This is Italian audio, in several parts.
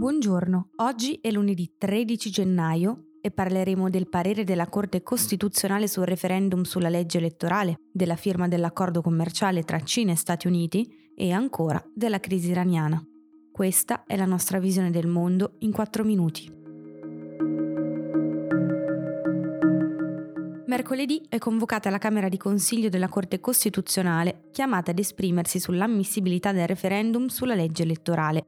Buongiorno, oggi è lunedì 13 gennaio e parleremo del parere della Corte Costituzionale sul referendum sulla legge elettorale, della firma dell'accordo commerciale tra Cina e Stati Uniti e ancora della crisi iraniana. Questa è la nostra visione del mondo in 4 minuti. Mercoledì è convocata la Camera di Consiglio della Corte Costituzionale, chiamata ad esprimersi sull'ammissibilità del referendum sulla legge elettorale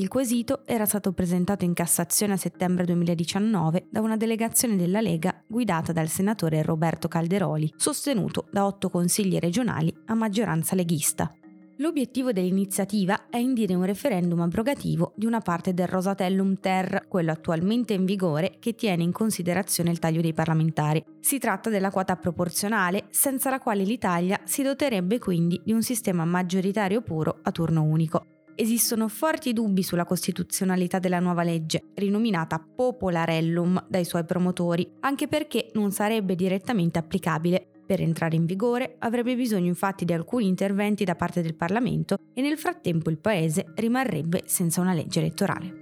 il quesito era stato presentato in Cassazione a settembre 2019 da una delegazione della Lega guidata dal senatore Roberto Calderoli, sostenuto da otto consigli regionali a maggioranza leghista. L'obiettivo dell'iniziativa è indire un referendum abrogativo di una parte del Rosatellum Ter, quello attualmente in vigore, che tiene in considerazione il taglio dei parlamentari. Si tratta della quota proporzionale, senza la quale l'Italia si doterebbe quindi di un sistema maggioritario puro a turno unico esistono forti dubbi sulla costituzionalità della nuova legge, rinominata Popolarellum dai suoi promotori, anche perché non sarebbe direttamente applicabile. Per entrare in vigore avrebbe bisogno infatti di alcuni interventi da parte del Parlamento e nel frattempo il Paese rimarrebbe senza una legge elettorale.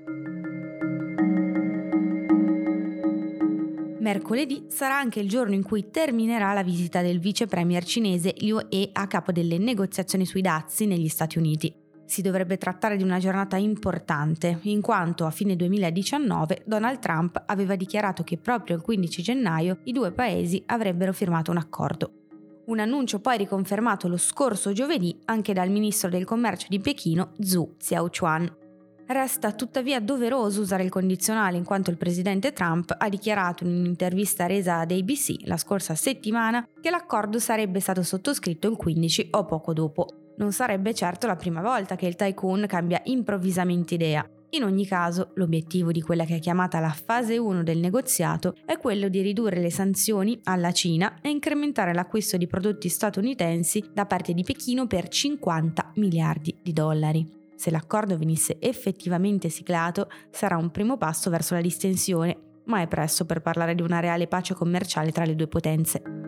Mercoledì sarà anche il giorno in cui terminerà la visita del vice premier cinese Liu He a capo delle negoziazioni sui dazi negli Stati Uniti si dovrebbe trattare di una giornata importante, in quanto a fine 2019 Donald Trump aveva dichiarato che proprio il 15 gennaio i due paesi avrebbero firmato un accordo. Un annuncio poi riconfermato lo scorso giovedì anche dal ministro del commercio di Pechino, Zhu Xiaochuan. Resta tuttavia doveroso usare il condizionale in quanto il presidente Trump ha dichiarato in un'intervista resa ad ABC la scorsa settimana che l'accordo sarebbe stato sottoscritto il 15 o poco dopo. Non sarebbe certo la prima volta che il tycoon cambia improvvisamente idea. In ogni caso, l'obiettivo di quella che è chiamata la fase 1 del negoziato è quello di ridurre le sanzioni alla Cina e incrementare l'acquisto di prodotti statunitensi da parte di Pechino per 50 miliardi di dollari. Se l'accordo venisse effettivamente siglato, sarà un primo passo verso la distensione, ma è presto per parlare di una reale pace commerciale tra le due potenze.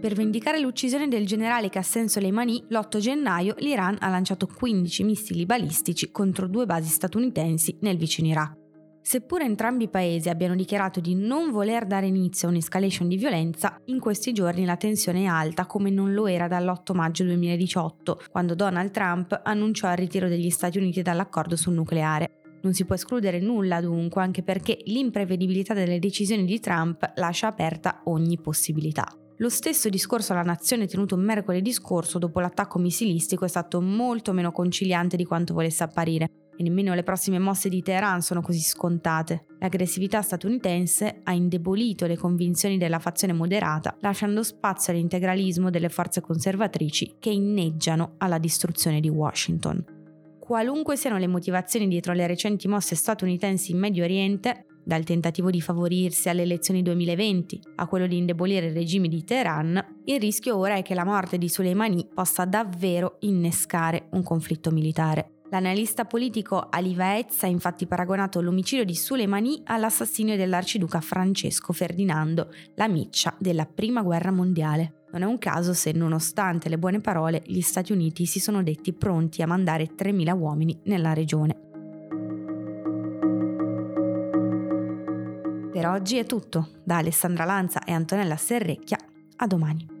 Per vendicare l'uccisione del generale Qassem Soleimani, l'8 gennaio l'Iran ha lanciato 15 missili balistici contro due basi statunitensi nel vicino Iraq. Seppure entrambi i paesi abbiano dichiarato di non voler dare inizio a un'escalation di violenza, in questi giorni la tensione è alta come non lo era dall'8 maggio 2018, quando Donald Trump annunciò il ritiro degli Stati Uniti dall'accordo sul nucleare. Non si può escludere nulla dunque, anche perché l'imprevedibilità delle decisioni di Trump lascia aperta ogni possibilità. Lo stesso discorso alla nazione tenuto mercoledì scorso dopo l'attacco missilistico è stato molto meno conciliante di quanto volesse apparire e nemmeno le prossime mosse di Teheran sono così scontate. L'aggressività statunitense ha indebolito le convinzioni della fazione moderata, lasciando spazio all'integralismo delle forze conservatrici che inneggiano alla distruzione di Washington. Qualunque siano le motivazioni dietro le recenti mosse statunitensi in Medio Oriente, dal tentativo di favorirsi alle elezioni 2020 a quello di indebolire il regime di Teheran, il rischio ora è che la morte di Soleimani possa davvero innescare un conflitto militare. L'analista politico Ali Vaez ha infatti paragonato l'omicidio di Soleimani all'assassinio dell'arciduca Francesco Ferdinando, la miccia della Prima Guerra Mondiale. Non è un caso se, nonostante le buone parole, gli Stati Uniti si sono detti pronti a mandare 3.000 uomini nella regione. Per oggi è tutto. Da Alessandra Lanza e Antonella Serrecchia, a domani.